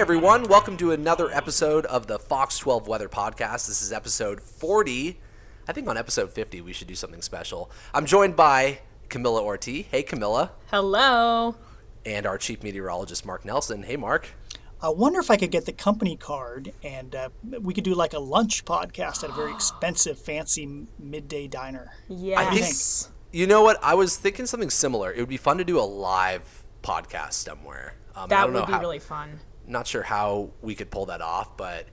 everyone. Welcome to another episode of the Fox 12 Weather Podcast. This is episode 40. I think on episode 50 we should do something special. I'm joined by Camila Ortiz. Hey, Camila. Hello. And our chief meteorologist, Mark Nelson. Hey, Mark. I wonder if I could get the company card and uh, we could do like a lunch podcast at a very expensive, fancy midday diner. Yes. You know what? I was thinking something similar. It would be fun to do a live podcast somewhere. Um, I that don't know would be how- really fun. Not sure how we could pull that off, but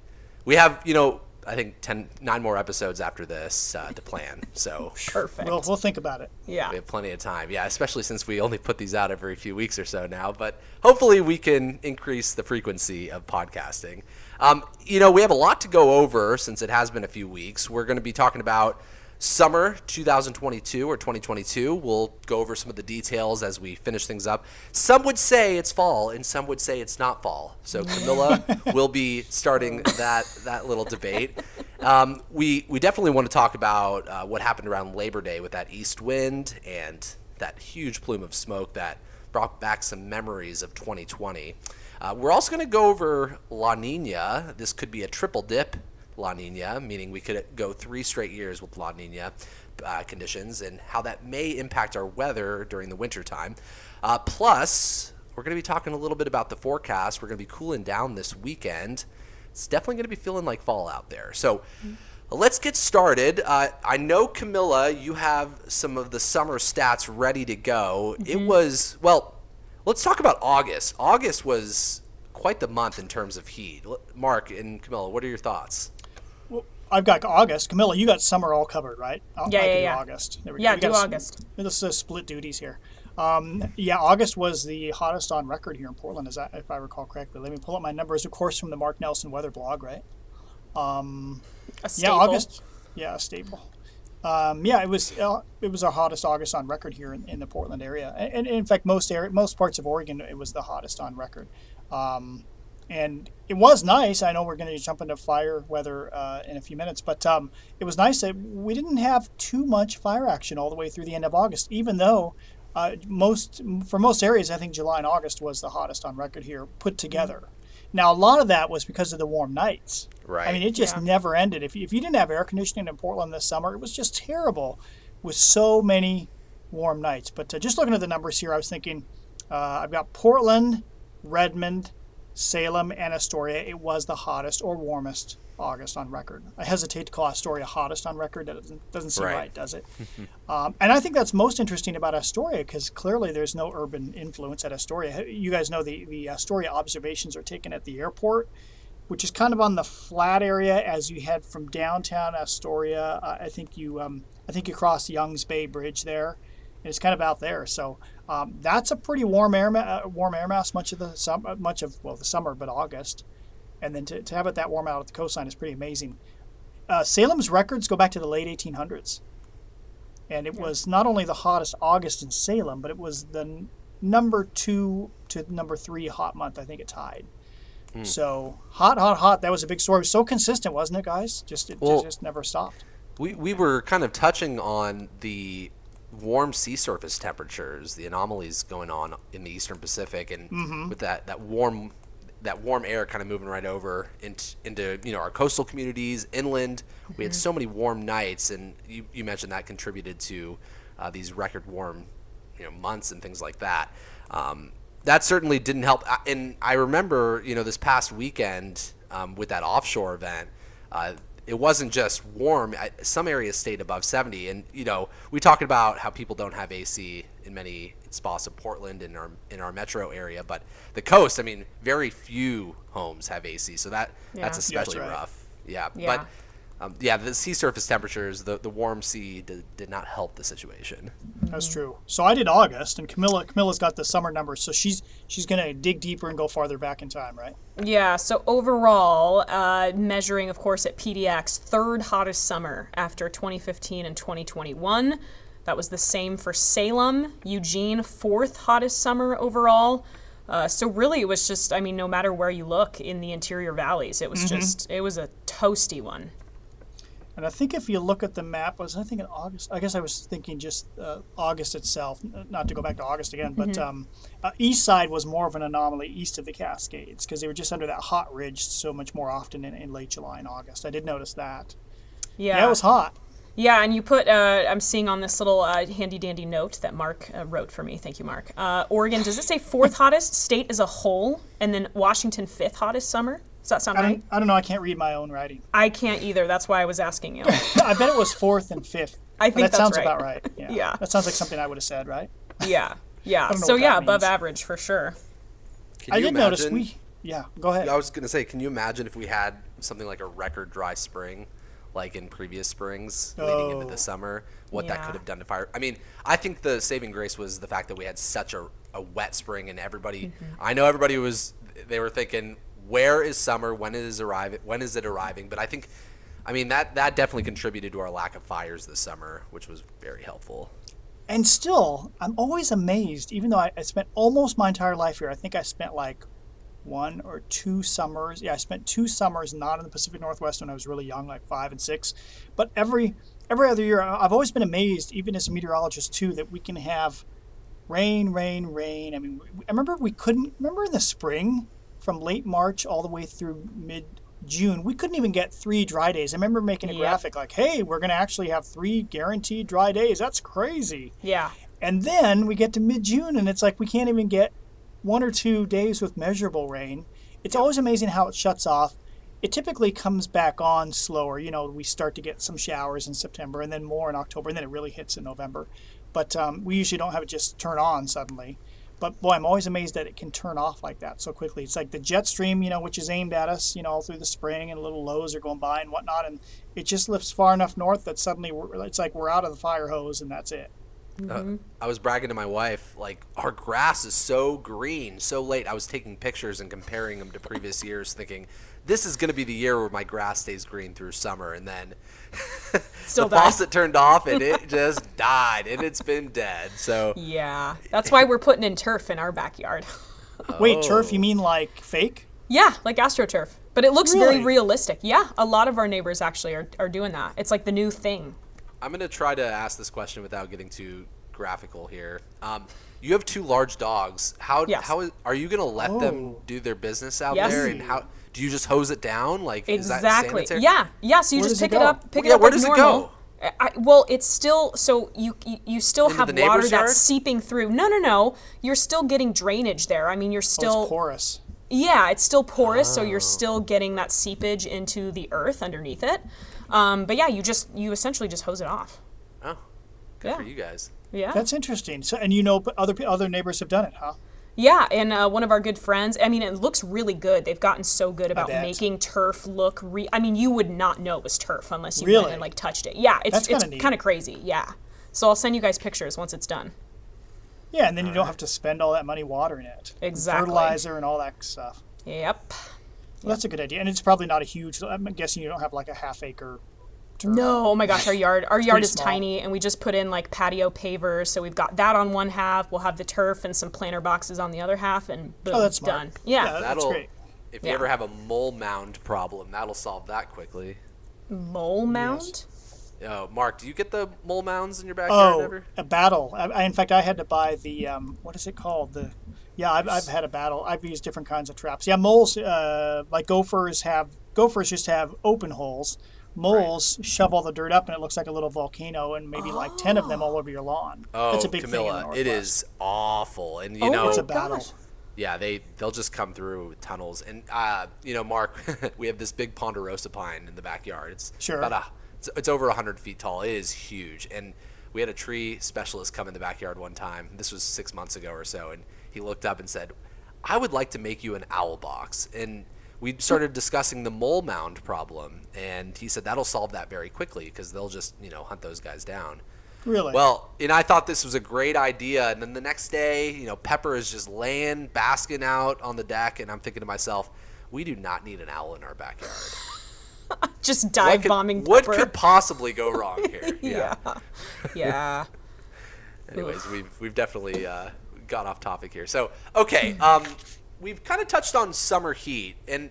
we have, you know, I think 10, nine more episodes after this uh, to plan. So Perfect. We'll, we'll think about it. yeah. we have plenty of time. Yeah, especially since we only put these out every few weeks or so now. But hopefully we can increase the frequency of podcasting. Um, you know, we have a lot to go over since it has been a few weeks. We're going to be talking about summer 2022 or 2022. We'll go over some of the details as we finish things up. Some would say it's fall, and some would say it's not fall. So Camila will be starting that that little debate. Um, we we definitely want to talk about uh, what happened around Labor Day with that east wind and that huge plume of smoke that brought back some memories of 2020. Uh, we're also going to go over La Nina. This could be a triple dip La Nina, meaning we could go three straight years with La Nina uh, conditions and how that may impact our weather during the wintertime. Uh, plus, we're going to be talking a little bit about the forecast. We're going to be cooling down this weekend. It's definitely going to be feeling like fall out there. So let's get started. Uh, I know, Camila, you have some of the summer stats ready to go. It was, well, let's talk about August. August was quite the month in terms of heat. Mark and Camila, what are your thoughts? I've got August. Camila, you got summer all covered, right? I'll, Yeah, I yeah, do yeah. August. There we Yeah, We do August. Let's uh, split duties here. Um, yeah, August was the hottest on record here in Portland, as I, if I recall correctly. Let me pull up my numbers, of course, from the Mark Nelson weather blog, right? A Yeah. August. Yeah, a staple. Um, yeah, it was uh, it was our hottest August on record here in, in the Portland area, and, and in fact, most area, most parts of Oregon, it was the hottest on record. Um, and it was nice. I know we're going to jump into fire weather uh, in a few minutes, but um, it was nice that we didn't have too much fire action all the way through the end of August, even though. Uh, most for most areas, I think July and August was the hottest on record here put together. Now, a lot of that was because of the warm nights. Right. I mean, it just Yeah. never ended. If you, if you didn't have air conditioning in Portland this summer, it was just terrible with so many warm nights. But uh, just looking at the numbers here, I was thinking uh, I've got Portland, Redmond, Salem, and Astoria. It was the hottest or warmest August on record. I hesitate to call Astoria hottest on record. That doesn't, doesn't seem Right. right, does it? um, and I think that's most interesting about Astoria because clearly there's no urban influence at Astoria. You guys know the, the Astoria observations are taken at the airport which is kind of on the flat area as you head from downtown Astoria. Uh, I think you um, I think you cross Youngs Bay Bridge there, it's kind of out there. So um, that's a pretty warm air ma- uh, warm air mass much of the sum- uh, much of well the summer, but August, and then to, to have it that warm out at the coastline is pretty amazing. Uh, Salem's records go back to the late 1800s, and it was not only the hottest August in Salem, but it was the n- number two to number three hot month. I think it tied. So hot, hot, hot. That was a big story. It was so consistent, wasn't it, guys? Just it Well- just never stopped. We, we were kind of touching on the warm sea surface temperatures, the anomalies going on in the eastern Pacific, and with that, that warm that warm air kind of moving right over into, into you know our coastal communities, inland. We had so many warm nights, and you, you mentioned that contributed to uh, these record warm you know months and things like that. Um, that certainly didn't help. And I remember you know this past weekend um, with that offshore event. Uh, it wasn't just warm. I- Some areas stayed above 70, and you know we talked about how people don't have AC in many spots of Portland in our in our metro area, but the coast. I mean, very few homes have AC, so that that's Yeah. Yeah, that's especially right. rough. Yeah, Yeah. but um, yeah, the sea surface temperatures, the the warm sea did, did not help the situation. That's true. So I did August, and Camila Camila's got the summer numbers, so she's she's gonna dig deeper and go farther back in time, right? Yeah, so overall, uh, measuring, of course, at PDX, third hottest summer after 2015 and 2021. That was the same for Salem. Eugene, fourth hottest summer overall. Uh, so really, it was just, I mean, no matter where you look in the interior valleys, it was just, it was a toasty one. And I think if you look at the map, was I thinking August? I guess I was thinking just uh, August itself, not to go back to August again, but um, uh, east side was more of an anomaly east of the Cascades because they were just under that hot ridge so much more often in, in late July and August. I did notice that. Yeah. Yeah, it was hot. Yeah, and you put, uh, I'm seeing on this little uh, handy dandy note that Mark uh, wrote for me. Thank you, Mark. Uh, Oregon, does it say fourth hottest state as a whole, and then Washington fifth hottest summer? Does that sound I right? don't, I don't know. I can't read my own writing. I can't either. That's why I was asking you. I bet it was fourth and fifth. I think that that's sounds right. about right. Yeah. Yeah. That sounds like something I would have said, right? yeah, yeah. So yeah, that above average for sure. Can I you did notice we. Yeah, go ahead. I was gonna say, can you imagine if we had something like a record dry spring, like in previous springs leading into Oh. the summer? What that could have done to fire. I mean, I think the saving grace was the fact that we had such a, a wet spring, and everybody. Mm-hmm. I know everybody was. They were thinking, where is summer? When is arriving? When is it arriving? But I think. I mean that that definitely contributed to our lack of fires this summer, which was very helpful. And still, I'm always amazed, even though I, I spent almost my entire life here. I think I spent like one or two summers. Yeah, I spent two summers not in the Pacific Northwest when I was really young, like five and six. But every every other year, I've always been amazed, even as a meteorologist too, that we can have rain, rain, rain. I mean, I remember we couldn't. Remember in the spring, from late March all the way through mid June, we couldn't even get three dry days. I remember making a Yep. graphic like, "Hey, we're going to actually have three guaranteed dry days. That's crazy." Yeah, And then we get to mid June and it's like we can't even get one or two days with measurable rain. It's always amazing how it shuts off. It typically comes back on slower. You know, we start to get some showers in September and then more in October and then it really hits in November. But um, we usually don't have it just turn on suddenly. But boy, I'm always amazed that it can turn off like that so quickly. It's like the jet stream, you know, which is aimed at us, you know, all through the spring and little lows are going by and whatnot. And it just lifts far enough north that suddenly it's like we're out of the fire hose and that's it. Mm-hmm. Uh, I was bragging to my wife, like our grass is so green, so late. I was taking pictures and comparing them to previous years, thinking this is going to be the year where my grass stays green through summer, and then Still the died. faucet turned off and it just died, and it's been dead. So yeah. That's why we're putting in turf in our backyard. Wait, turf? You Oh. mean like fake? Yeah, like AstroTurf. But it looks very realistic. Yeah, a lot of our neighbors actually are, are doing that. It's like the new thing. I'm going to try to ask this question without getting too graphical here. Um, you have two large dogs. How Yes. how is, are you going to let them Oh. do their business out Yes. there? And how do you just hose it down? Like is that Exactly. sanitary? Yeah. Yeah. So you Where just does it pick it, up, pick Yeah, it up where like does it go? I, I- well, it's still so you you, you still Into have water neighbor's that's yard? seeping through. No, no, no. You're still getting drainage there. I mean, you're Oh, still it's porous. yeah, it's still porous, so Oh. you're still getting that seepage into the earth underneath it. Um, but yeah, you just you essentially just hose it off. Oh, good Yeah. for you guys. Yeah. That's interesting. So, and you know, other other neighbors have done it, huh? Yeah, and uh, one of our good friends. I mean, it looks really good. They've gotten so good about making turf look. Re- I mean, you would not know it was turf unless you Really? went and like touched it. Yeah, it's That's it's kinda neat. kind of crazy. Yeah. So I'll send you guys pictures once it's done. Yeah, and then you don't have to spend all that money watering it. Exactly. Fertilizer and all that stuff. Yep. Well, that's a good idea, and it's probably not a huge. I'm guessing you don't have like a half acre. turf. No, oh my gosh, our yard our yard is small. tiny, and we just put in like patio pavers. So we've got that on one half. We'll have the turf and some planter boxes on the other half, and boom, Oh, that's smart. done. Yeah. Yeah, that's That'll great. if you Yeah. ever have a mole mound problem, that'll solve that quickly. Mole mound. Oh, Mark, do you get the mole mounds in your backyard Oh, ever? a battle. I, I, in fact, I had to buy the um, what is it called? The yeah, I've, I've had a battle. I've used different kinds of traps. Yeah, moles uh, like gophers have gophers just have open holes. Moles shove all the dirt up, and it looks like a little volcano, and maybe like ten of them all over your lawn. Oh, it's a big Camila, thing in the it Northwest. is awful, and you Oh know, It's a battle. gosh. yeah, they they'll just come through tunnels, and uh, you know, Mark, we have this big ponderosa pine in the backyard. It's Sure. about a, it's, it's over hundred feet tall. It is huge, and we had a tree specialist come in the backyard one time. This was six months ago or so, and he looked up and said, "I would like to make you an owl box." And we started discussing the mole mound problem, and he said that'll solve that very quickly because they'll just you know hunt those guys down. Really? Well, and I thought this was a great idea. And then the next day, you know, Pepper is just laying, basking out on the deck. And I'm thinking to myself, we do not need an owl in our backyard. Just What dive could, bombing what could possibly go wrong here? yeah. yeah. Anyways, we've, we've definitely uh, got off topic here. So, okay, um, we've kind of touched on summer heat. And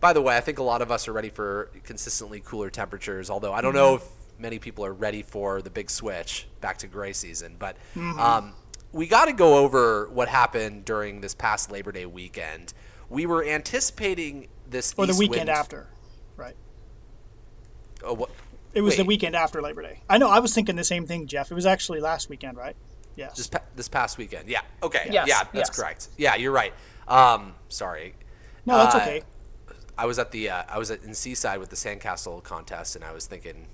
by the way, I think a lot of us are ready for consistently cooler temperatures. Although I don't know if many people are ready for the big switch back to gray season. But um, we got to go over what happened during this past Labor Day weekend. We were anticipating this Or the weekend wind- after, right? Oh, what? It was the weekend after Labor Day. I know. I was thinking the same thing, Jeff. It was actually last weekend, right? Yes. Just pa- this past weekend. Yeah. Okay. Yes, Yeah, that's yes. correct. Yeah, you're right. Um, sorry. no, that's uh, okay. I was at the uh, I was at, in Seaside with the sandcastle contest, and I was thinking,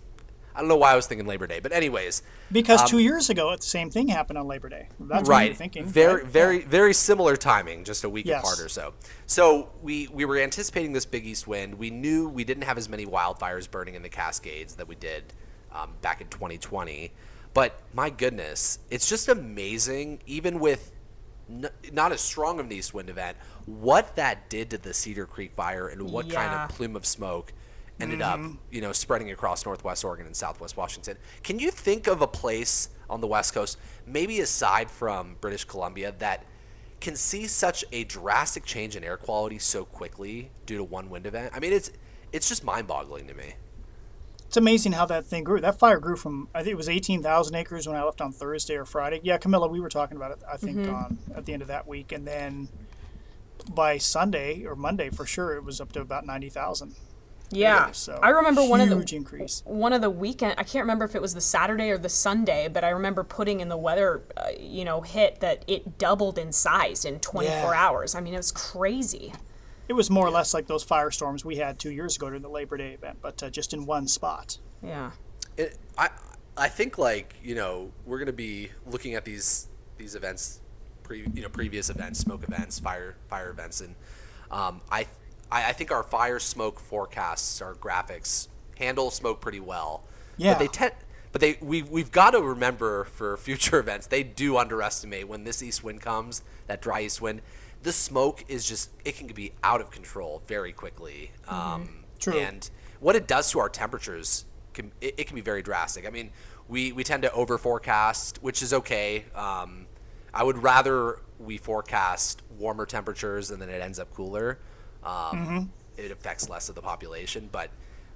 I don't know why I was thinking Labor Day, but anyways, Because um, two years ago, the same thing happened on Labor Day. That's what right. you're thinking. Very, right? very, Yeah. very similar timing, just a week Yes. apart or so. So we we were anticipating this big east wind. We knew we didn't have as many wildfires burning in the Cascades that we did um, back in 2020. But my goodness, it's just amazing, even with n- not as strong of an east wind event, what that did to the Cedar Creek fire and what kind of plume of smoke ended up, mm-hmm. you know, spreading across Northwest Oregon and Southwest Washington. Can you think of a place on the West Coast, maybe aside from British Columbia, that can see such a drastic change in air quality so quickly due to one wind event? I mean, it's it's just mind-boggling to me. It's amazing how that thing grew. That fire grew from I think it was eighteen thousand acres when I left on Thursday or Friday. Yeah, Camila, we were talking about it. I think Mm-hmm. on at the end of that week, and then by Sunday or Monday for sure, it was up to about ninety thousand. Yeah. So I remember one of the increase. one of the weekend I can't remember if it was the Saturday or the Sunday, but I remember putting in the weather uh, you know hit that it doubled in size in 24 Yeah. hours. I mean, it was crazy. It was more or less like those firestorms we had two years ago during the Labor Day event, but uh, just in one spot. Yeah. it, I I think like you know we're gonna be looking at these these events, pre you know previous events, smoke events, fire fire events, and um, I, I I think our fire smoke forecasts, our graphics handle smoke pretty well. Yeah. But they tend. But they we we've got to remember for future events they do underestimate when this east wind comes that dry east wind, the smoke is just it can be out of control very quickly. Um, True. And what it does to our temperatures can it, it can be very drastic. I mean, we we tend to over forecast, which is okay. Um, I would rather we forecast warmer temperatures and then it ends up cooler. Um, It affects less of the population, but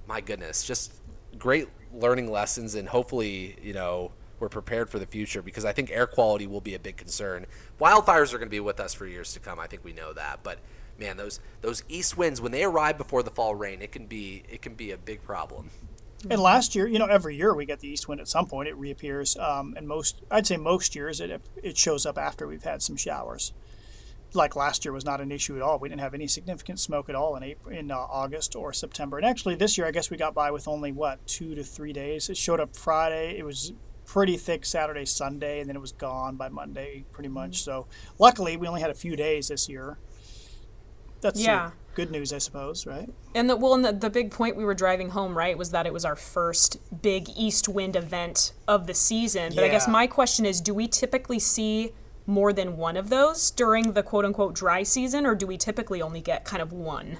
my goodness, just great learning lessons, and hopefully, you know, we're prepared for the future because I think air quality will be a big concern. Wildfires are going to be with us for years to come. I think we know that, but man, those those east winds when they arrive before the fall rain, it can be it can be a big problem. And last year, you know, every year we get the east wind at some point. It reappears, um, and most, I'd say most years, it it shows up after we've had some showers. Like last year was not an issue at all. We didn't have any significant smoke at all in April, in uh, August or September. And actually, this year, I guess we got by with only what two to three days. It showed up Friday. It was pretty thick Saturday, Sunday, and then it was gone by Monday, pretty mm-hmm. much. So luckily, we only had a few days this year. That's Yeah. good news, I suppose, right? And the well, and the, the big point we were driving home, right, was that it was our first big east wind event of the season. But I guess my question is, do we typically see more than one of those during the quote unquote dry season, or do we typically only get kind of one?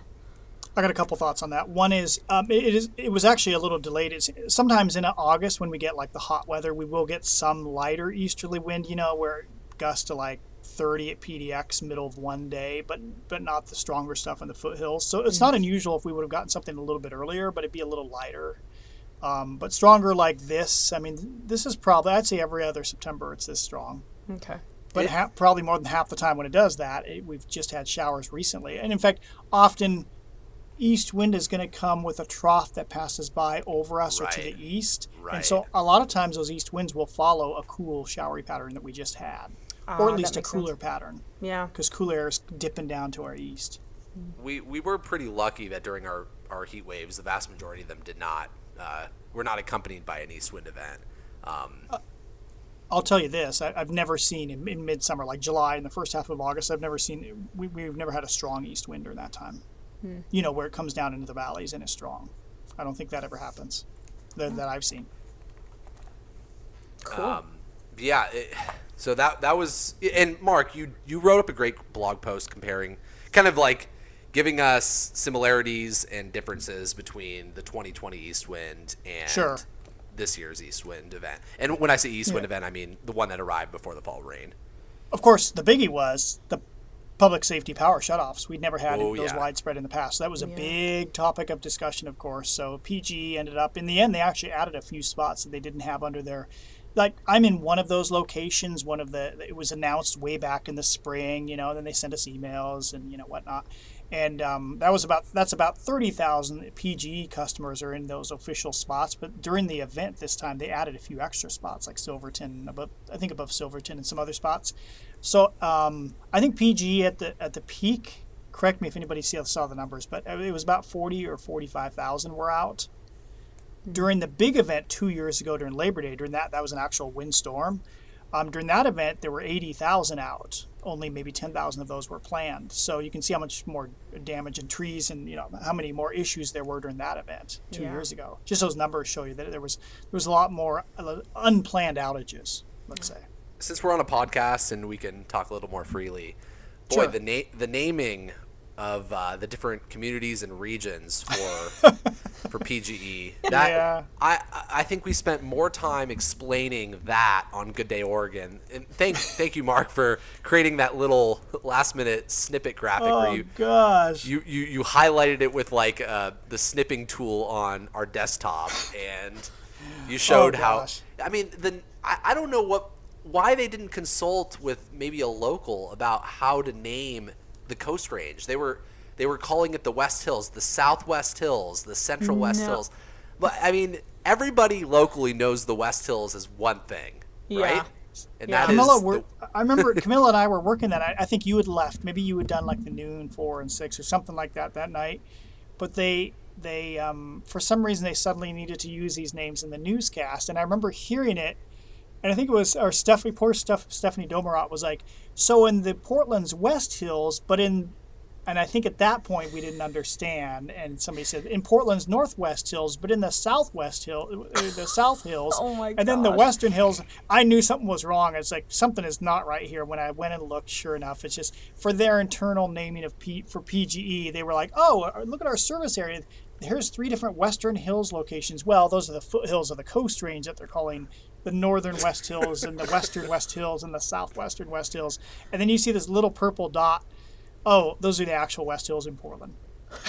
I got a couple thoughts on that. One is um, it is it was actually a little delayed. It's sometimes in August when we get like the hot weather, we will get some lighter easterly wind. You know, where gusts to like 30 at PDX middle of one day, but but not the stronger stuff in the foothills. So it's not unusual if we would have gotten something a little bit earlier, but it'd be a little lighter. Um, but stronger like this. I mean, this is probably I'd say every other September it's this strong. Okay. But ha- probably more than half the time when it does that, it, we've just had showers recently. And in fact, often east wind is going to come with a trough that passes by over us or to the east. Right. And so a lot of times those east winds will follow a cool, showery pattern that we just had, or Ah, at least a makes sense. cooler pattern, Yeah. because cool air is dipping down to our east. We we were pretty lucky that during our our heat waves, the vast majority of them did not uh, were not accompanied by an east wind event. Um, I'll tell you this: I, I've never seen in, in midsummer, like July and the first half of August, I've never seen we, we've never had a strong east wind during that time. You know, where it comes down into the valleys and is strong. I don't think that ever happens that, that I've seen. Cool. Um, yeah. It, so that that was and Mark, you you wrote up a great blog post comparing, kind of like giving us similarities and differences between the 2020 East Wind and Sure. this year's East Wind event. And when I say East Wind Yeah. event, I mean the one that arrived before the fall rain. Of course, the biggie was the public safety power shutoffs. We'd never had Oh, those yeah. widespread in the past. So that was a Yeah. big topic of discussion, of course. So PG ended up in the end. They actually added a few spots that they didn't have under their. Like I'm in one of those locations. One of the it was announced way back in the spring. You know, And then they sent us emails and you know whatnot. And um, that was about that's about thirty thousand PG customers are in those official spots. But during the event this time, they added a few extra spots like Silverton, above I think above Silverton and some other spots. So um, I think PG at the at the peak. Correct me if anybody see, saw the numbers, but it was about forty or forty-five thousand were out. During the big event two years ago during Labor Day, during that that was an actual windstorm. Um, during that event, there were eighty thousand out. Only maybe ten thousand of those were planned. So you can see how much more damage in trees and you know how many more issues there were during that event two Yeah. years ago. Just those numbers show you that there was there was a lot more uh, unplanned outages. Let's say. Since we're on a podcast and we can talk a little more freely, boy, Sure. the na- the naming of uh, the different communities and regions for for PGE. That Yeah. I I think we spent more time explaining that on Good Day Oregon. And thank thank you, Mark, for creating that little last minute snippet graphic Oh where you gosh. you, you, you highlighted it with like uh, the snipping tool on our desktop and you showed how Oh, gosh. i mean the I, I don't know what why they didn't consult with maybe a local about how to name the coast range they were they were calling it the west hills the southwest hills the central west No. hills but i mean everybody locally knows the west hills as one thing Yeah. right and Yeah. that is Camila, the- I remember Camila and I were working that night. I think you had left. Maybe you had done like the noon, four, and six, or something like that that night. But they, they, um, for some reason, they suddenly needed to use these names in the newscast, and I remember hearing it. And I think it was our Steph reporter Steph, Stephanie Domerat was like, "So in the Portland's West Hills, but in," and I think at that point we didn't understand. And somebody said, "In Portland's Northwest Hills, but in the Southwest Hill, uh, the South Hills." Oh my And then the. Western Hills, I knew something was wrong. It's like something is not right here. When I went and looked, sure enough, it's just for their internal naming of P, for PGE, they were like, "Oh, uh, look at our service area. Here's three different Western Hills locations. Well, those are the foothills of the Coast Range that they're calling the Northern West Hills and the Western West Hills and the Southwestern West Hills. And then you see this little purple dot. Oh, those are the actual West Hills in Portland.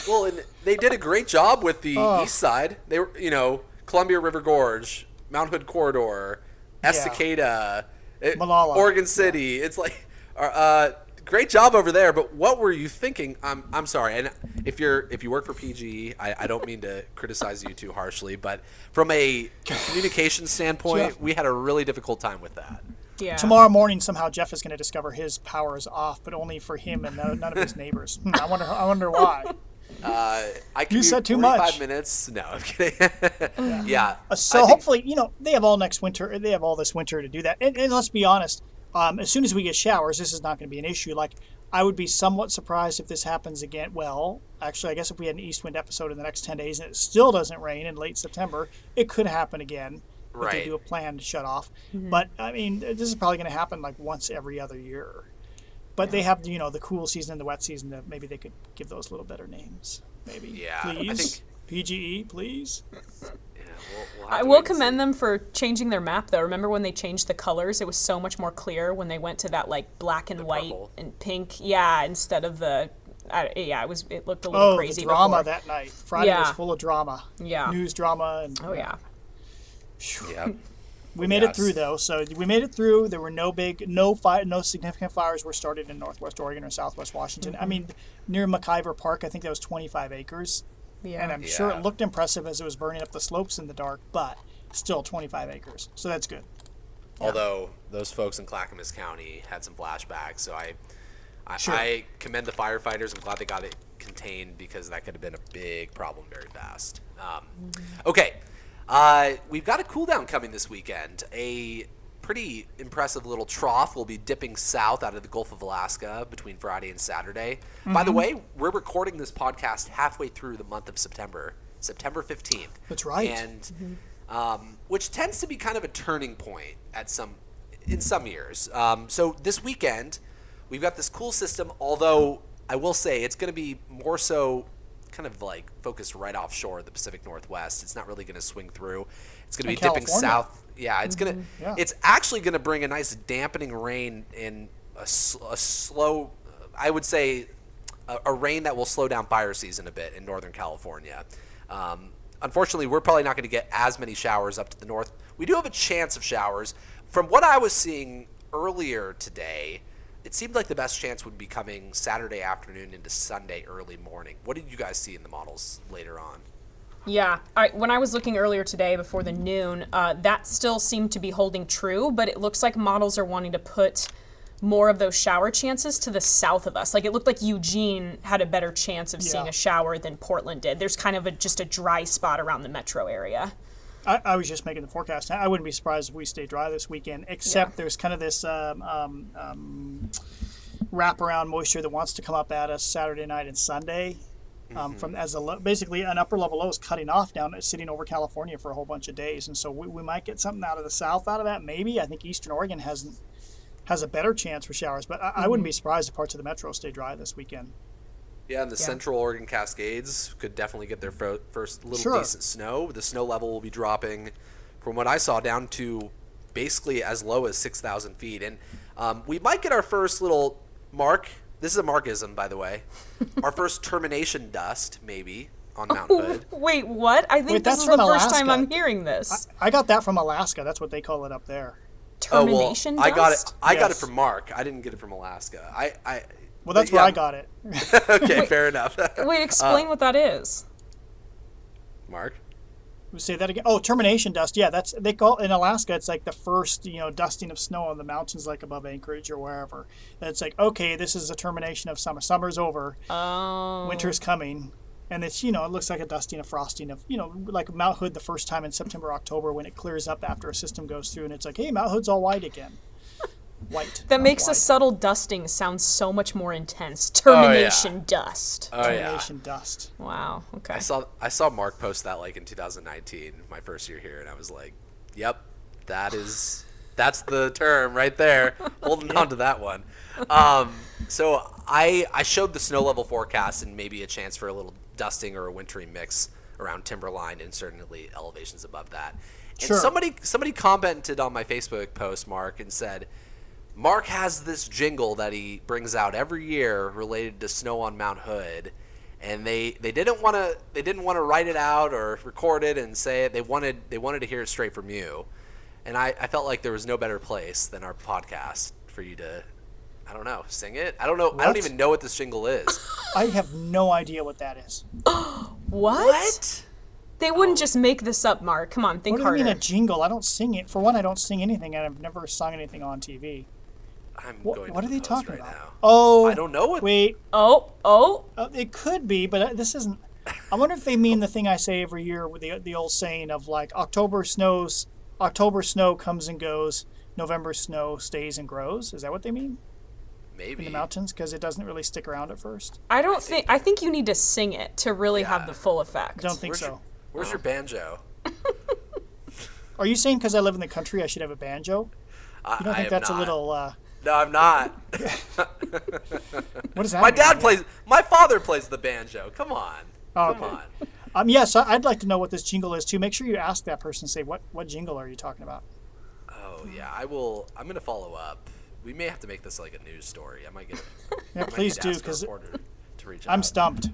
Well, and they did a great job with the Oh. east side. They were, you know, Columbia River Gorge, Mount Hood Corridor, Estacada, it- Molalla. Oregon City. It's like, uh, uh, great job over there. But what were you thinking? I'm, I'm sorry. And if you're, if you work for PGE, I, I don't mean to criticize you too harshly, but from a communication standpoint, Jeff. we had a really difficult time with that. Yeah. Tomorrow morning, somehow Jeff is going to discover his power is off, but only for him and no, none of his neighbors. Hmm, I wonder. I wonder why. Uh, I You said too 45 Five minutes. No, I'm kidding. yeah. Uh, so I think- hopefully, you know, they have all next winter. They have all this winter to do that. And, and let's be honest. Um, as soon as we get showers, this is not going to be an issue. Like I would be somewhat surprised if this happens again. Well, actually, I guess if we had an east wind episode in the next ten days and it still doesn't rain in late September, it could happen again. Right. If they do a planned shut off. But I mean, this is probably going to happen like once every other year. But they have, you know, the cool season and the wet season. That maybe they could give those little better names. Maybe. Yeah, I think- PGE, please. Yeah, we'll- we'll I will wait and see. commend them for changing their map though. Remember when they changed the colors? It was so much more clear when they went to that like black and white purple. and pink. Yeah, instead of the I, yeah, it was it looked a little Oh, crazy the drama before. that night. Friday was full of drama. Yeah. News drama and oh yeah. Yeah. we made Yes. it through though. So we made it through. There were no big, no fire, no significant fires were started in Northwest Oregon or Southwest Washington. Mm-hmm. I mean, near McIver Park, I think that was 25 acres, Yeah. and I'm sure it looked impressive as it was burning up the slopes in the dark, but still 25 acres. So that's good. Although those folks in Clackamas County had some flashbacks, so I, I, Sure. I commend the firefighters. I'm glad they got it contained because that could have been a big problem very fast. Um, okay, uh, we've got a cool down coming this weekend. A pretty impressive little trough will be dipping south out of the Gulf of Alaska between Friday and Saturday. By the way, we're recording this podcast halfway through the month of September, September 15th. That's right. And um, which tends to be kind of a turning point at some in some years. Um, so this weekend, we've got this cool system. Although I will say it's going to be more so kind of like focused right offshore, of the Pacific Northwest. It's not really going to swing through. It's going to be dipping south. Yeah, it's gonna. Yeah. It's actually going to bring a nice dampening rain and a slow. I would say a, a rain that will slow down fire season a bit in Northern California. Um, unfortunately, we're probably not going to get as many showers up to the north. We do have a chance of showers. From what I was seeing earlier today, it seemed like the best chance would be coming Saturday afternoon into Sunday early morning. What did you guys see in the models later on? Yeah, I, when I was looking earlier today before the noon, uh, that still seemed to be holding true, but it looks like models are wanting to put more of those shower chances to the south of us. Like it looked like Eugene had a better chance of seeing a shower than Portland did. There's kind of a, just a dry spot around the metro area. I, I was just making the forecast. I wouldn't be surprised if we stay dry this weekend, except there's kind of this um, um, um, wraparound moisture that wants to come up at us Saturday night and Sunday. Um, From as a lo- basically an upper level low is cutting off down, it's sitting over California for a whole bunch of days, and so we, we might get something out of the south out of that. Maybe I think Eastern Oregon hasn't has a better chance for showers, but I, I wouldn't be surprised if parts of the metro stay dry this weekend. Yeah, and the Central Oregon Cascades could definitely get their fir- first little Sure. decent snow. The snow level will be dropping, from what I saw, down to basically as low as 6,000 feet. And um, we might get our first little mark. This is a markism, by the way. our first termination dust, maybe, on Mount oh, Hood. Wait, what? I think Wait, this that's is the from first time I'm hearing this. I got that from Alaska. That's what they call it up there. Termination oh, well, I got it. dust? I got it from Mark. I didn't get it from Alaska. I, I Well, that's but where yeah. I got it. okay, fair enough. Wait, explain uh, what that is. Mark. Say that again. Oh, termination dust. Yeah, that's they call in Alaska. It's like the first you know dusting of snow on the mountains, like above Anchorage or wherever. And it's like okay, this is a termination of summer. Summer's over. Oh. Winter's coming, and it's you know it looks like a dusting, a frosting of you know like Mount Hood the first time in September, October when it clears up after a system goes through, and it's like hey, Mount Hood's all white again. White. That not makes a subtle dusting sound so much more intense. Termination dust. Oh yeah. termination dust. Wow. Okay. I saw I saw Mark post that like in 2019, my first year here, and I was like, "Yep, that is that's the term right there." Holding on to that one. Um, so I I showed the snow level forecast and maybe a chance for a little dusting or a wintry mix around Timberline and certainly elevations above that. And Sure. somebody somebody commented on my Facebook post, Mark, and said. Mark has this jingle that he brings out every year related to snow on Mount Hood, and they, they didn't want to they didn't want to write it out or record it and say it. They wanted they wanted to hear it straight from you, and I, I felt like there was no better place than our podcast for you to I don't know sing it. I don't know I don't even know what this jingle is. I have no idea what that is. what? What? They wouldn't oh. just make this up, Mark. Come on, think What do you harder. mean a jingle? I don't sing it. For one, I don't sing anything, and I've never sung anything on TV. I'm What, going what to are they post talking right about? now. Oh, I don't know what. Wait, oh, oh. uh, it could be, but uh, this isn't. I wonder if they mean the thing I say every year with the the old saying of like October snows, October snow comes and goes, November snow stays and grows. Is that what they mean Maybe in the mountains? Because it doesn't really stick around at first. I don't think. I think you need to sing it to really have the full effect. I don't think Where's so. your, where's your banjo? Are you saying because I live in the country I should have a banjo? I, You don't I think am that's not. a little? Uh, No, I'm not. what is that? My mean? dad plays. My father plays the banjo. Come on. Oh, Come okay. on. Um, yes, I- I'd like to know what this jingle is too. Make sure you ask that person. Say what what jingle are you talking about? Oh yeah, I will. I'm gonna follow up. We may have to make this like a news story. I might get. I Yeah, might please do ask a because reporter to reach I'm out. stumped.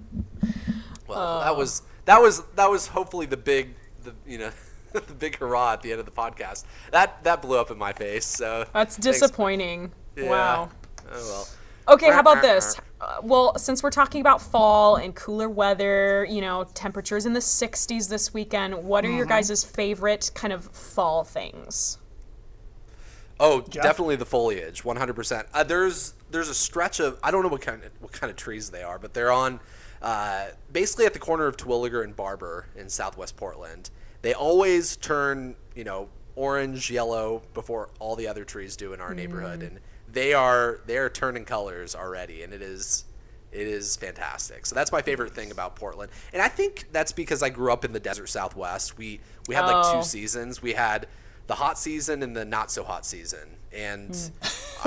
Well, that was that was that was hopefully the big the you know the big hurrah at the end of the podcast. That that blew up in my face. So That's thanks. Disappointing. Yeah. Wow. Oh well. Okay, how about this? Uh, well, since we're talking about fall and cooler weather, you know, temperatures in the 60s this weekend, what are your Mm-hmm. guys' favorite kind of fall things? Oh, Jeff? definitely the foliage, 100%. Uh, there's there's a stretch of I don't know what kind of what kind of trees they are, but they're on uh, basically at the corner of Terwilliger and Barbur in Southwest Portland. They always turn you know orange, yellow before all the other trees do in our neighborhood, and they are they are turning colors already, and it is it is fantastic. So that's my favorite thing about Portland, and I think that's because I grew up in the desert Southwest. We we had like Oh. two seasons. We had the hot season and the not so hot season, and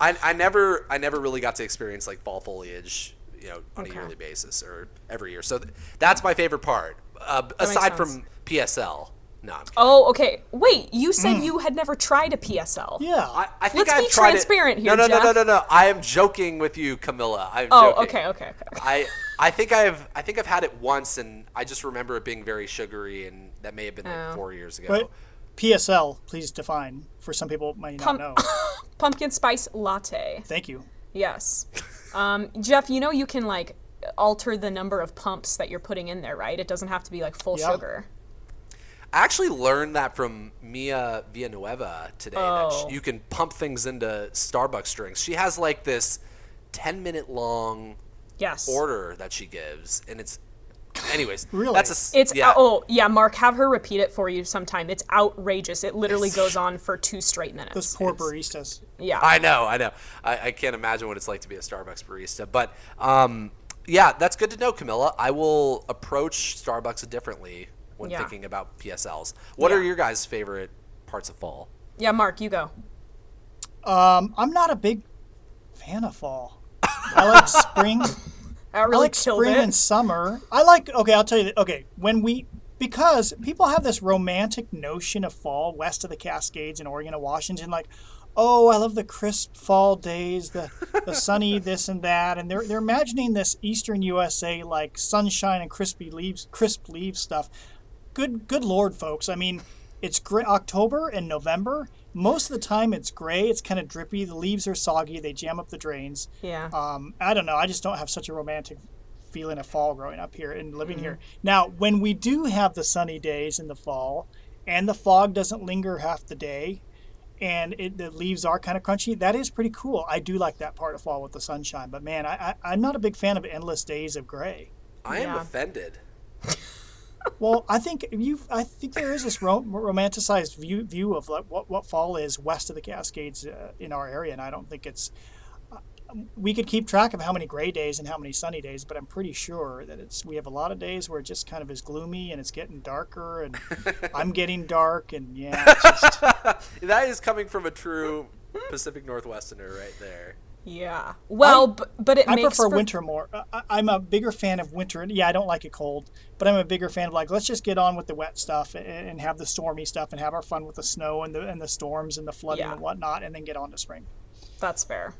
I, I never I never really got to experience like fall foliage, you know, on Okay. a yearly basis or every year. So th- that's my favorite part. Uh, aside from PSL, No, I'm kidding. Oh, okay. Wait, you said you had never tried a PSL. Mm. Yeah. I, I think I've tried it. Let's I've be tried transparent it. here, No, no, no, no, no, no. I am joking with you, Camila. I'm Oh, joking. okay, okay, okay. I I think I've I think I've had it once, and I just remember it being very sugary, and that may have been like Oh. four years ago. But PSL, please define for some people might not Pump- know. Pumpkin spice latte. Thank you. Yes. Um, Jeff, you know you can like alter the number of pumps that you're putting in there, right? It doesn't have to be like full Yeah. sugar. I actually learned that from Mia Villanueva today. That Oh. sh- you can pump things into Starbucks drinks. She has like this ten minute long Yes. order that she gives, and it's. Anyways, Really? That's a It's yeah. oh yeah, Mark, have her repeat it for you sometime. It's outrageous. It literally goes on for two straight minutes. Those poor baristas. yeah. I know, I know. I, I can't imagine what it's like to be a Starbucks barista. But um, yeah, that's good to know, Camila. I will approach Starbucks differently when Yeah. thinking about PSLs. What Yeah. are your guys' favorite parts of fall? yeah, Mark, you go. Um, I'm not a big fan of fall. I like spring. I I like spring it. and summer. I like okay, I'll tell you that okay, when we because people have this romantic notion of fall west of the Cascades in Oregon and Washington like oh, I love the crisp fall days, the the sunny this and that and they're they're imagining this eastern USA like sunshine and crispy leaves crisp leaves stuff. Good good lord folks. I mean, it's gray October and November. Most of the time it's gray, it's kind of drippy, the leaves are soggy, they jam up the drains yeah. um, I don't know. I just don't have such a romantic feeling of fall growing up here and living here. Mm-hmm. Now, when we do have the sunny days in the fall, and the fog doesn't linger half the day, and it, the leaves are kind of crunchy, that is pretty cool. I do like that part of fall with the sunshine. But man, I, I, I'm not a big fan of endless days of gray. I am Yeah. offended. Well, I think you. I think there is this ro- romanticized view view of like what what fall is west of the Cascades uh, in our area, and I don't think it's. uh, We could keep track of how many gray days and how many sunny days, but I'm pretty sure that it's we have a lot of days where it just kind of is gloomy and it's getting darker, and I'm getting dark, and yeah, it's just, That is coming from a true Pacific Northwesterner right there. Yeah. Well, but, but it I makes prefer for- winter more. I, I'm a bigger fan of winter. Yeah, I don't like it cold, but I'm a bigger fan of like let's just get on with the wet stuff and, and have the stormy stuff and have our fun with the snow and the and the storms and the flooding Yeah. and whatnot, and then get on to spring. That's fair.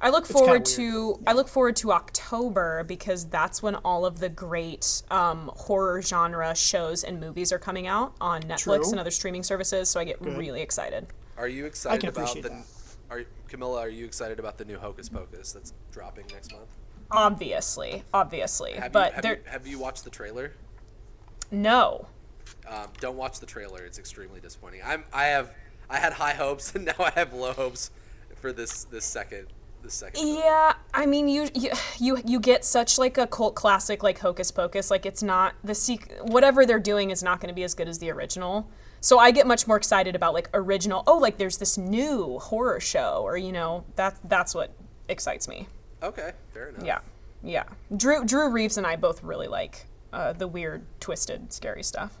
I look kinda forward weird. to I look forward to October because that's when all of the great um, horror genre shows and movies are coming out on Netflix True. and other streaming services. So I get really excited. Are you excited can about appreciate the? that. Are Camila? Are you excited about the new Hocus Pocus that's dropping next month? Obviously, obviously, Have but you have, there you have you watched the trailer? no. Um, don't watch the trailer. It's extremely disappointing. I'm I have I had high hopes and now I have low hopes for this this second this second. film. Yeah, I mean, you, you you you get such like a cult classic like Hocus Pocus. Like it's not the seq- whatever they're doing is not going to be as good as the original. So I get much more excited about like original. Oh, like there's this new horror show, or you know that that's what excites me. Okay, fair enough. Yeah, yeah. Drew Drew Reeves and I both really like uh, the weird, twisted, scary stuff.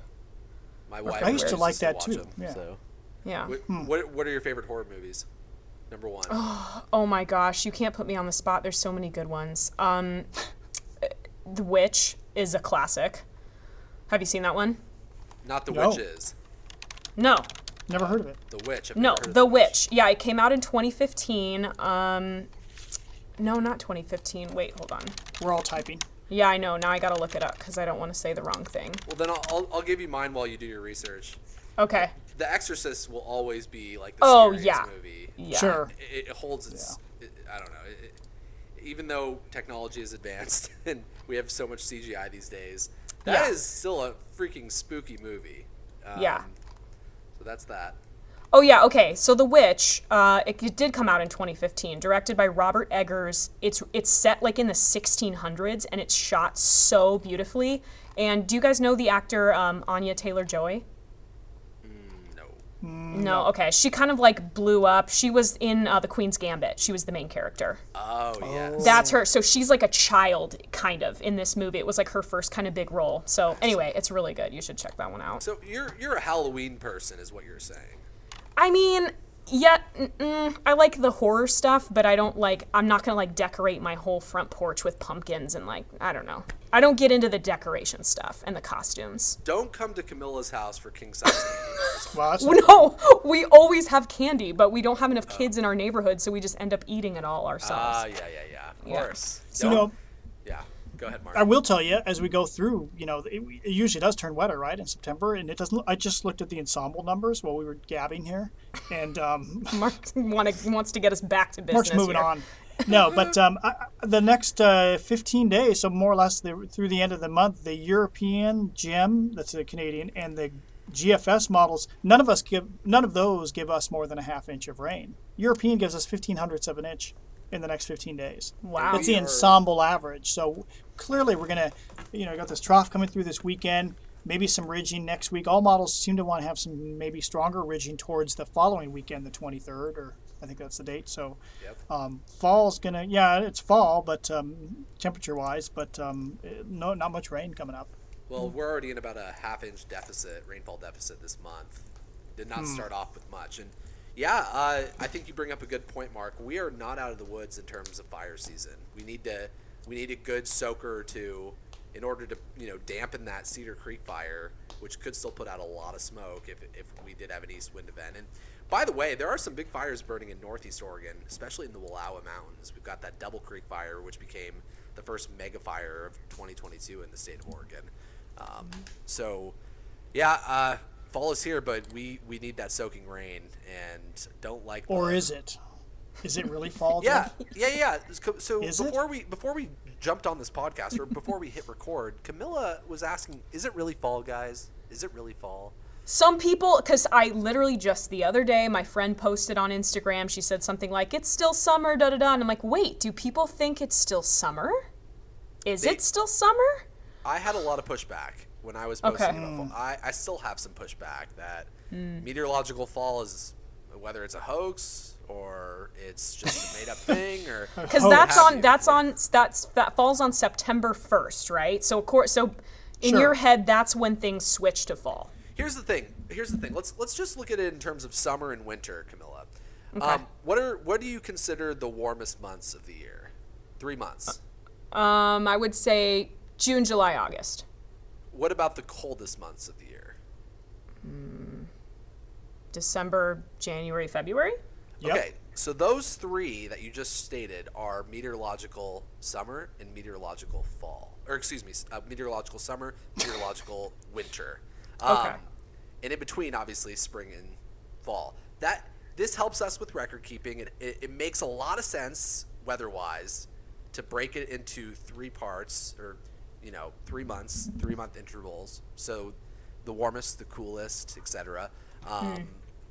My wife. I used to like that watch too, them, yeah. So, Yeah. what, what what are your favorite horror movies? Number one. Oh my gosh, you can't put me on the spot. There's so many good ones. Um, The Witch is a classic. Have you seen that one? Not the No. witches. No, Never heard of it. The witch. I've no, never heard of The Witch. Yeah, it came out in 2015. Um, no, not 2015. Wait, hold on. We're all typing. Yeah, I know. Now I gotta look it up because I don't want to say the wrong thing. Well, then I'll, I'll I'll give you mine while you do your research. Okay. The Exorcist will always be like the Oh, scariest yeah. movie. Yeah. Sure. It, it holds its. It, I don't know. It, it- even though technology is advanced and we have so much CGI these days, that is Yeah. still a freaking spooky movie. Um, Yeah. So that's that. Oh yeah, okay. So The Witch, uh, it, it did come out in 2015, directed by Robert Eggers. It's it's set like in the 1600s, and it's shot so beautifully. And do you guys know the actor um, Anya Taylor Joy? No. No, okay. She kind of like blew up. She was in uh, The Queen's Gambit. She was the main character. Oh yes. That's her. So she's like a child, kind of, in this movie. It was like her first kind of big role. So anyway, it's really good. You should check that one out. So you're you're a Halloween person, is what you're saying. I mean, Yeah, mm, I like the horror stuff, but I don't like. I'm not gonna like decorate my whole front porch with pumpkins and like I don't know. I don't get into the decoration stuff and the costumes. Don't come to Camila's house for king size candy. No, we always have candy, but we don't have enough kids in our neighborhood, so we just end up eating it all ourselves. Ah, yeah, yeah, yeah. Of Yeah. course. you know, Yeah. Go ahead, Mark. I will tell you as we go through. You know, it, it usually does turn wetter, right, in September, and it doesn't. I just looked at the ensemble numbers while we were gabbing here, and um, Mark wanna, wants to get us back to business. Mark's moving here. on. No, but um, I, I- the next uh, 15 days, so more or less the, through the end of the month, the European GEM, that's the Canadian, and the GFS models, none of us give, none of those give us more than a half inch of rain. European gives us 15 hundredths of an inch in the next 15 days. Wow. That's the ensemble average. So clearly, we're gonna, you know, got this trough coming through this weekend. Maybe some ridging next week. All models seem to want to have some maybe stronger ridging towards the following weekend, the 23rd, or I think that's the date. So Yep. um, fall's gonna, yeah, it's fall, but um, temperature-wise, but um, no, not much rain coming up. Well, we're already in about a half inch deficit, rainfall deficit this month. Did not start off with much. And yeah, uh, I think you bring up a good point, Mark. We are not out of the woods in terms of fire season. We need to we need a good soaker or two in order to you know dampen that Cedar Creek fire, which could still put out a lot of smoke if, if we did have an east wind event. And by the way, there are some big fires burning in northeast Oregon, especially in the Wallowa Mountains. We've got that Double Creek fire, which became the first mega fire of 2022 in the state of Oregon. Um, so, yeah, uh, fall is here, but we, we need that soaking rain and don't like. Or the- is it? Is it really fall? Yeah, yeah, yeah. So- So Is it? before we before we jumped on this podcast or before we hit record, Camila was asking, "Is it really fall, guys? Is it really fall?" Some people, because I literally just the other day, my friend posted on Instagram. She said something like, "It's still summer," da da da, and I'm like, "Wait, do people think it's still summer? Is They- it still summer?" I had a lot of pushback when I was posting Okay. about fall. I, I still have some pushback that meteorological fall is whether it's a hoax or it's just a made up thing or Because that's on you. that's on that's that falls on September 1st, right? So of course, so in Sure. your head, that's when things switch to fall. Here's the thing. Here's the thing. Let's let's just look at it in terms of summer and winter, Camila. Okay. Um, what are what do you consider the warmest months of the year? Three months. Um, I would say June, July, August. What about the coldest months of the year? December, January, February. Yep. Okay, so those three that you just stated are meteorological summer and meteorological fall, or excuse me, uh, meteorological summer, meteorological winter. Um, Okay. And in between, obviously, spring and fall. That this helps us with record keeping. It, it, it makes a lot of sense weather-wise to break it into three parts, or you know, three months, three-month intervals. So the warmest, the coolest, etc. Um,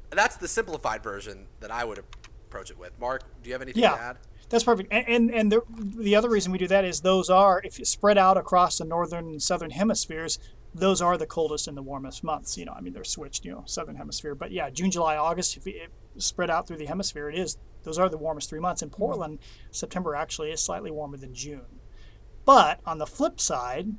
That's the simplified version that I would approach it with. Mark, do you have anything to Yeah. add? That's perfect. And and, and the, the other reason we do that is those are if you spread out across the northern and southern hemispheres, those are the coldest and the warmest months. You know, I mean they're switched. You know, southern hemisphere, but yeah, June, July, August. If you spread out through the hemisphere, it is those are the warmest three months. In Portland, September actually is slightly warmer than June. But on the flip side,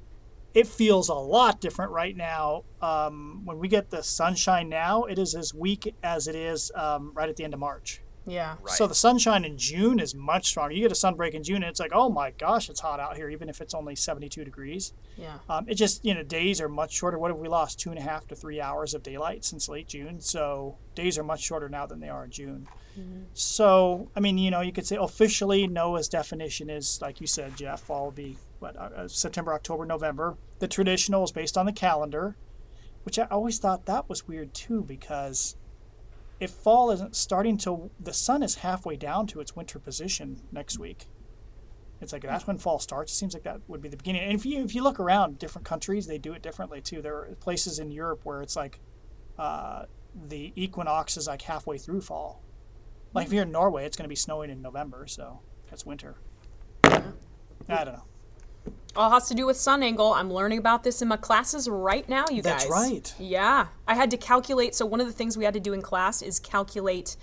it feels a lot different right now. Um, when we get the sunshine now, it is as weak as it is um, right at the end of March. Yeah. Right. So the sunshine in June is much stronger. You get a sunbreak in June, and it's like, oh my gosh, it's hot out here, even if it's only 72 degrees. Yeah. Um, it just, you know, days are much shorter. What have we lost? Two and a half to three hours of daylight since late June. So days are much shorter now than they are in June. So, I mean, you know, you could say officially NOAA's definition is, like you said, Jeff, fall will be what, uh, uh, September, October, November. The traditional is based on the calendar, which I always thought that was weird too because if fall isn't starting till the sun is halfway down to its winter position next week. It's like that's when fall starts. It seems like that would be the beginning. And if you if you look around different countries, they do it differently too. There are places in Europe where it's like uh, the equinox is like halfway through fall. Like if you're in Norway, it's going to be snowing in November, so that's winter. I don't know. All has to do with sun angle. I'm learning about this in my classes right now, you That's guys. That's right. Yeah. I had to calculate. So, one of the things we had to do in class is calculate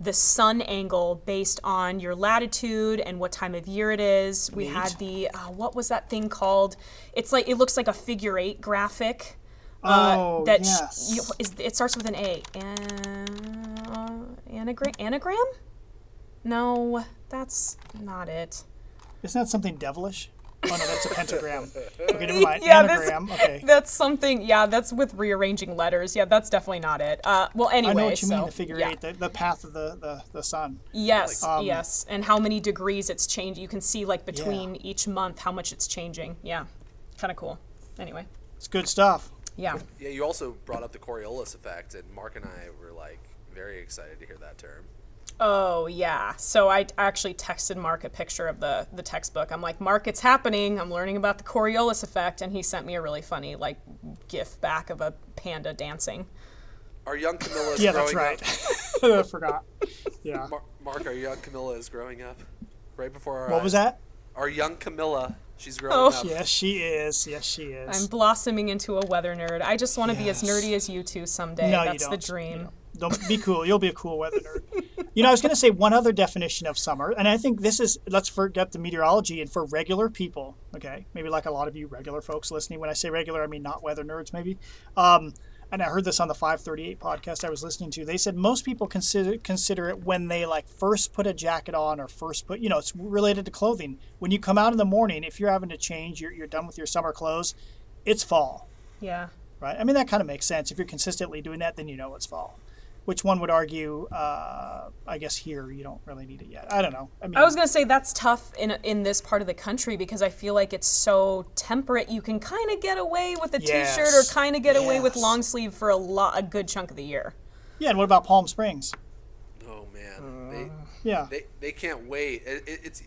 the sun angle based on your latitude and what time of year it is. We Neat. had the, uh, what was that thing called? It's like, it looks like a figure eight graphic. Uh, Oh, that sh- yes. you- is, it starts with an A. An- anagram. Anagram? No, that's not it. Isn't that something devilish? Oh no, that's a pentagram. Okay, never mind. Yeah, this- Okay. That's something. Yeah, that's with rearranging letters. Yeah, that's definitely not it. Uh, well, anyway, I know what you so, mean. The figure yeah. eight, the, the path of the, the, the sun. Yes, Um, yes, and how many degrees it's changed. You can see like between each month how much it's changing. Yeah, kind of cool. Anyway, It's good stuff. yeah. Yeah, you also brought up the Coriolis effect, and Mark and I were like very excited to hear that term. Oh yeah. So I actually texted Mark a picture of the the textbook. I'm like, Mark, it's happening. I'm learning about the Coriolis effect, and he sent me a really funny like GIF back of a panda dancing. Our young Camila is Yeah, growing that's right. I forgot. Yeah. Mar- Mark, our young Camila is growing up. Right before our What was that? Our young Camila. She's growing Oh. up. Yes, she is. Yes, she is. I'm blossoming into a weather nerd. I just want to be as nerdy as you two someday. No, you That's the don't. dream. Don't be cool. You'll be a cool weather nerd. You know, I was going to say one other definition of summer, and I think this is let's forget the meteorology and for regular people. Okay, maybe like a lot of you regular folks listening. When I say regular, I mean not weather nerds, maybe. Um, and I heard this on the 538 podcast I was listening to. They said most people consider consider it when they like first put a jacket on or first put, you know, it's related to clothing. When you come out in the morning, if you're having to change, you're, you're done with your summer clothes, it's fall Yeah. right? I mean, that kind of makes sense. If you're consistently doing that, then you know it's fall. Which one would argue, uh, I guess here you don't really need it yet. I don't know. I mean, I was gonna say that's tough in in this part of the country because I feel like it's so temperate. You can kind of get away with a Yes. t-shirt or kind of get away with long sleeve for a lot, a good chunk of the year. yeah. And what about Palm Springs? Oh man, Uh, Yeah, they, they they can't wait. It, it, it's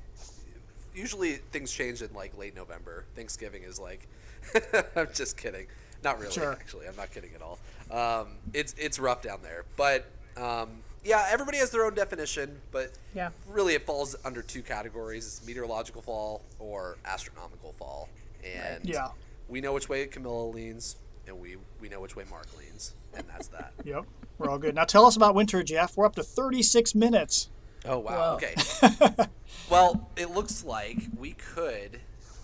usually things change in like late November. Thanksgiving is like. I'm just kidding. Not really. Sure. Actually, I'm not kidding at all. Um, it's it's rough down there, but um, yeah, everybody has their own definition. But Yeah. really, it falls under two categories: it's meteorological fall or astronomical fall. And Yeah. we know which way Camila leans, and we we know which way Mark leans, and that's that. yep. We're all good. Now tell us about winter, Jeff. We're up to 36 minutes. Oh wow. Whoa. Okay. well, it looks like we could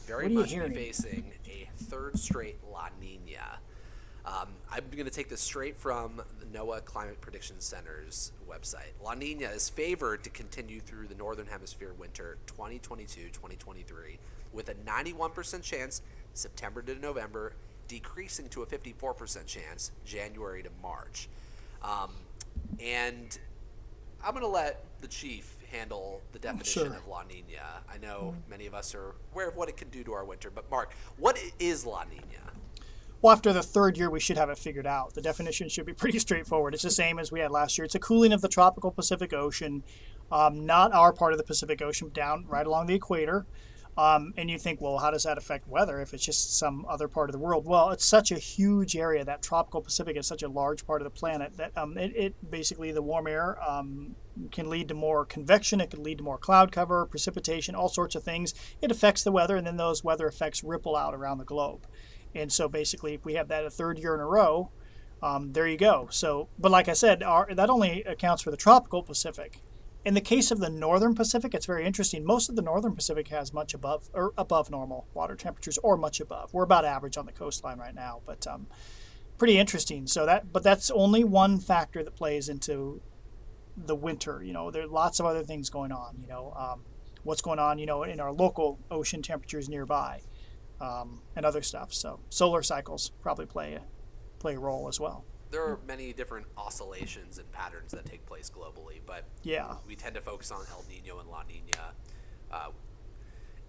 very What are you much be facing a third straight La Nina. Um, I'm going to take this straight from the NOAA Climate Prediction Center's website. La Nina is favored to continue through the northern hemisphere winter 2022-2023 with a 91% chance September to November, decreasing to a 54% chance January to March. Um, and I'm going to let the chief handle the definition Sure. of La Nina. I know many of us are aware of what it can do to our winter, but Mark, what is La Nina? Well, after the third year, we should have it figured out. The definition should be pretty straightforward. It's the same as we had last year. It's a cooling of the tropical Pacific Ocean, um, not our part of the Pacific Ocean, down right along the equator. Um, and you think, well, how does that affect weather if it's just some other part of the world? Well, it's such a huge area. That tropical Pacific is such a large part of the planet that um, it, it basically the warm air um, can lead to more convection. It can lead to more cloud cover, precipitation, all sorts of things. It affects the weather, and then those weather effects ripple out around the globe. And so basically, if we have that a third year in a row, um, there you go. So, but like I said, our, that only accounts for the tropical Pacific. In the case of the northern Pacific, it's very interesting. Most of the northern Pacific has much above or above normal water temperatures, or much above. We're about average on the coastline right now, but um, pretty interesting. So that, but that's only one factor that plays into the winter. You know, there are lots of other things going on. You know, um, what's going on, you know, in our local ocean temperatures nearby, um, and other stuff. So solar cycles probably play play a role as well. There are many different oscillations and patterns that take place globally, but Yeah. we tend to focus on El Nino and La Nina. Uh,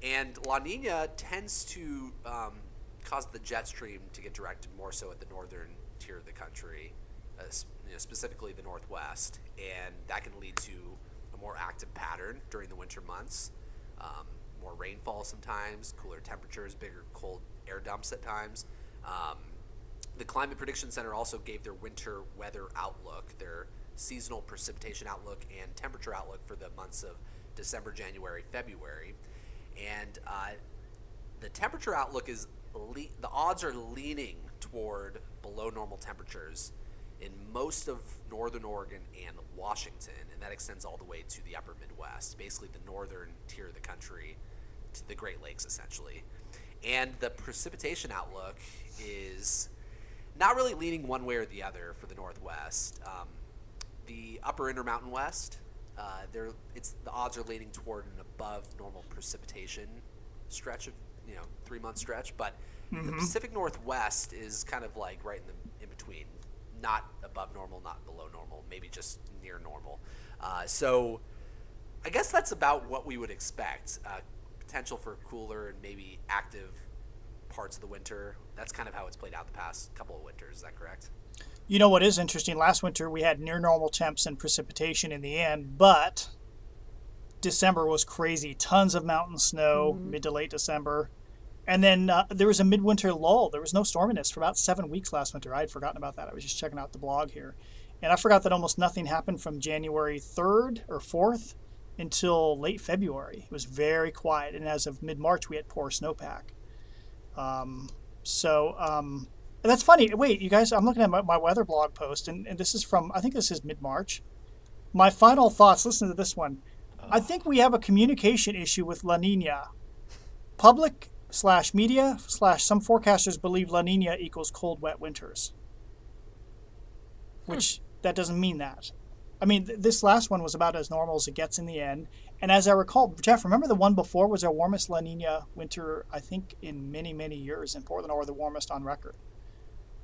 and La Nina tends to um, cause the jet stream to get directed more so at the northern tier of the country, uh, you know, specifically the northwest, and that can lead to a more active pattern during the winter months. Um, more rainfall sometimes, cooler temperatures, bigger cold air dumps at times. Um, the Climate Prediction Center also gave their winter weather outlook, their seasonal precipitation outlook, and temperature outlook for the months of December, January, February. And uh, the temperature outlook is le- the odds are leaning toward below normal temperatures in most of northern Oregon and Washington, and that extends all the way to the upper Midwest, basically the northern tier of the country, to the Great Lakes essentially. And the precipitation outlook is not really leaning one way or the other for the Northwest. Um, the upper Intermountain West, uh, there it's the odds are leaning toward an above normal precipitation stretch of you know three month stretch, but the Pacific Northwest is kind of like right in the in between, not above normal, not below normal, maybe just near normal. Uh, so I guess that's about what we would expect. Uh, potential for cooler and maybe active parts of the winter. That's kind of how it's played out the past couple of winters. Is that correct? You know what is interesting? Last winter we had near normal temps and precipitation in the end, but December was crazy. Tons of mountain snow mid to late December. And then uh, there was a midwinter lull. There was no storminess for about seven weeks last winter. I had forgotten about that. I was just checking out the blog here. And I forgot that almost nothing happened from January 3rd or 4th until late February. It was very quiet. And as of mid March, we had poor snowpack. Um, so um, that's funny. Wait, you guys, I'm looking at my, my weather blog post, and, and this is from, I think this is mid March. My final thoughts listen to this one. I think we have a communication issue with La Nina. Public slash media slash some forecasters believe La Nina equals cold, wet winters. Which that doesn't mean that. I mean, th- this last one was about as normal as it gets in the end. And as I recall, Jeff, remember the one before was our warmest La Nina winter, I think, in many, many years in Portland, or the warmest on record.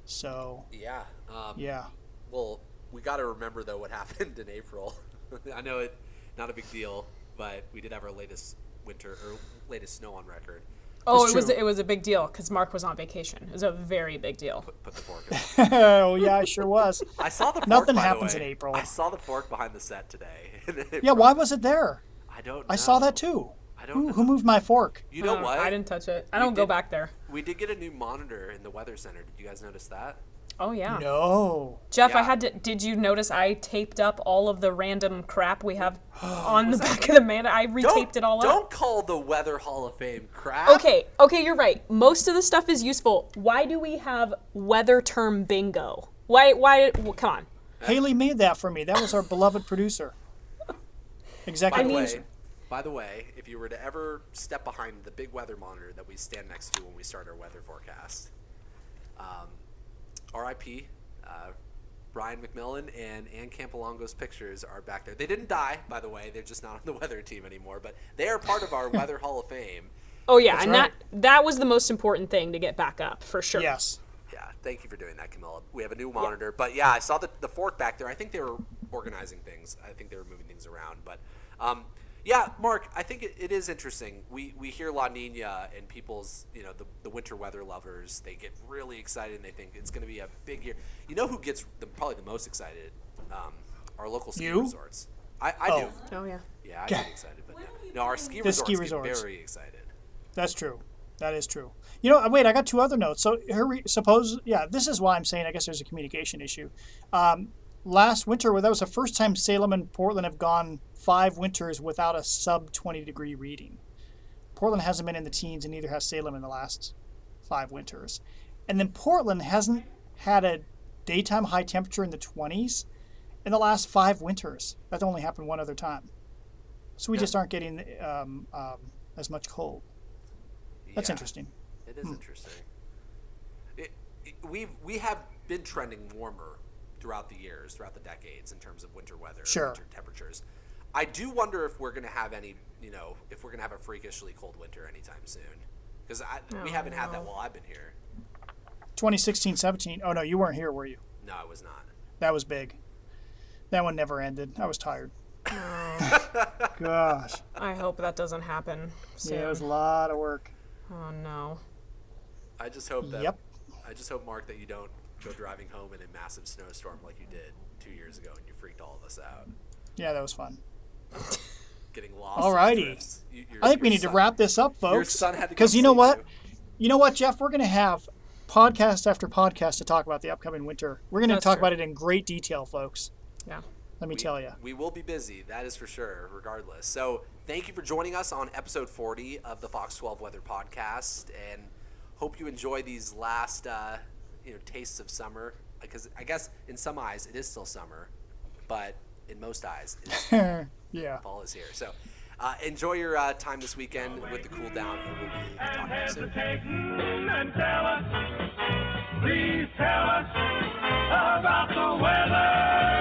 So, Yeah. Um, yeah. Well, we got to remember though what happened in April. I know it, not a big deal, but we did have our latest winter or latest snow on record. Oh, It's it was it was a big deal because Mark was on vacation. It was a very big deal. Put, put the fork. In. oh, yeah, I sure was. I saw the fork. Nothing by the happens way. in April. I saw the fork behind the set today. Yeah, why was it there? I don't. I saw that too. I don't Who, know. who moved my fork? You know Uh, what? I didn't touch it. I We don't go back there. We did get a new monitor in the weather center. Did you guys notice that? Oh yeah. No. Jeff, I had to. Did you notice I taped up all of the random crap we have on the back of the man? I retaped Don't, it all up. don't call the Weather Hall of Fame crap. Okay, okay, you're right. Most of the stuff is useful. Why do we have weather term bingo? Why? Why? w- Come on. Haley made that for me. That was our beloved producer. By the way, by the way, if you were to ever step behind the big weather monitor that we stand next to when we start our weather forecast, um, R.I.P. Uh, Brian McMillan and Ann Campolongo's pictures are back there. They didn't die, by the way. They're just not on the weather team anymore, but they are part of our Weather Hall of Fame. Oh yeah, and right. that that was the most important thing to get back up for sure. Yes. Yeah, thank you for doing that, Camila. We have a new monitor, but yeah, I saw the, the fork back there. I think they were organizing things. I think they were moving things around, but um, yeah, Mark, I think it, it is interesting. We we hear La Nina and people's you know the, the winter weather lovers. They get really excited and they think it's going to be a big year. You know who gets the, probably the most excited? Um, our local ski You? resorts. I, I Oh. do. Oh yeah. Yeah, I get excited, but no, no our ski resorts, ski get resorts. very excited. That's true. That is true. You know, wait, I got two other notes. So, here we, suppose, yeah, this is why I'm saying I guess there's a communication issue. Um, last winter, well, that was the first time Salem and Portland have gone five winters without a sub 20 degree reading. Portland hasn't been in the teens, and neither has Salem in the last five winters. And then Portland hasn't had a daytime high temperature in the 20s in the last five winters. That only happened one other time. So we Yeah. just aren't getting um, um, as much cold. That's Yeah. interesting. It is interesting. It, it, we've we have been trending warmer throughout the years, throughout the decades, in terms of winter weather, Sure. winter temperatures. I do wonder if we're going to have any, you know, if we're going to have a freakishly cold winter anytime soon, because we Oh, haven't had that oh. while I've been here. 2016 17. Oh, no, you weren't here, were you? No, I was not. That was big. That one never ended. I was tired. Gosh. I hope that doesn't happen soon. Yeah, it was a lot of work. oh no. I just hope that. Yep. I just hope, Mark, that you don't go driving home in a massive snowstorm like you did two years ago, and you freaked all of us out, Yeah, that was fun. getting lost. in Alrighty. You- your- I think we your need to wrap this up, Your folks. son had to Because you know what? you. You know what, Jeff? We're going to have podcast after podcast to talk about the upcoming winter. We're going to talk true. about it in great detail, folks. Yeah. Let me tell you. We will be busy, that is for sure, regardless. So, thank you for joining us on episode 40 of the Fox 12 Weather Podcast, and hope you enjoy these last, uh, you know tastes of summer because I guess in some eyes it is still summer, but in most eyes, yeah, fall is here. So uh, enjoy your uh, time this weekend with the cool down, and we'll be talking soon. And tell us, please tell us about the weather.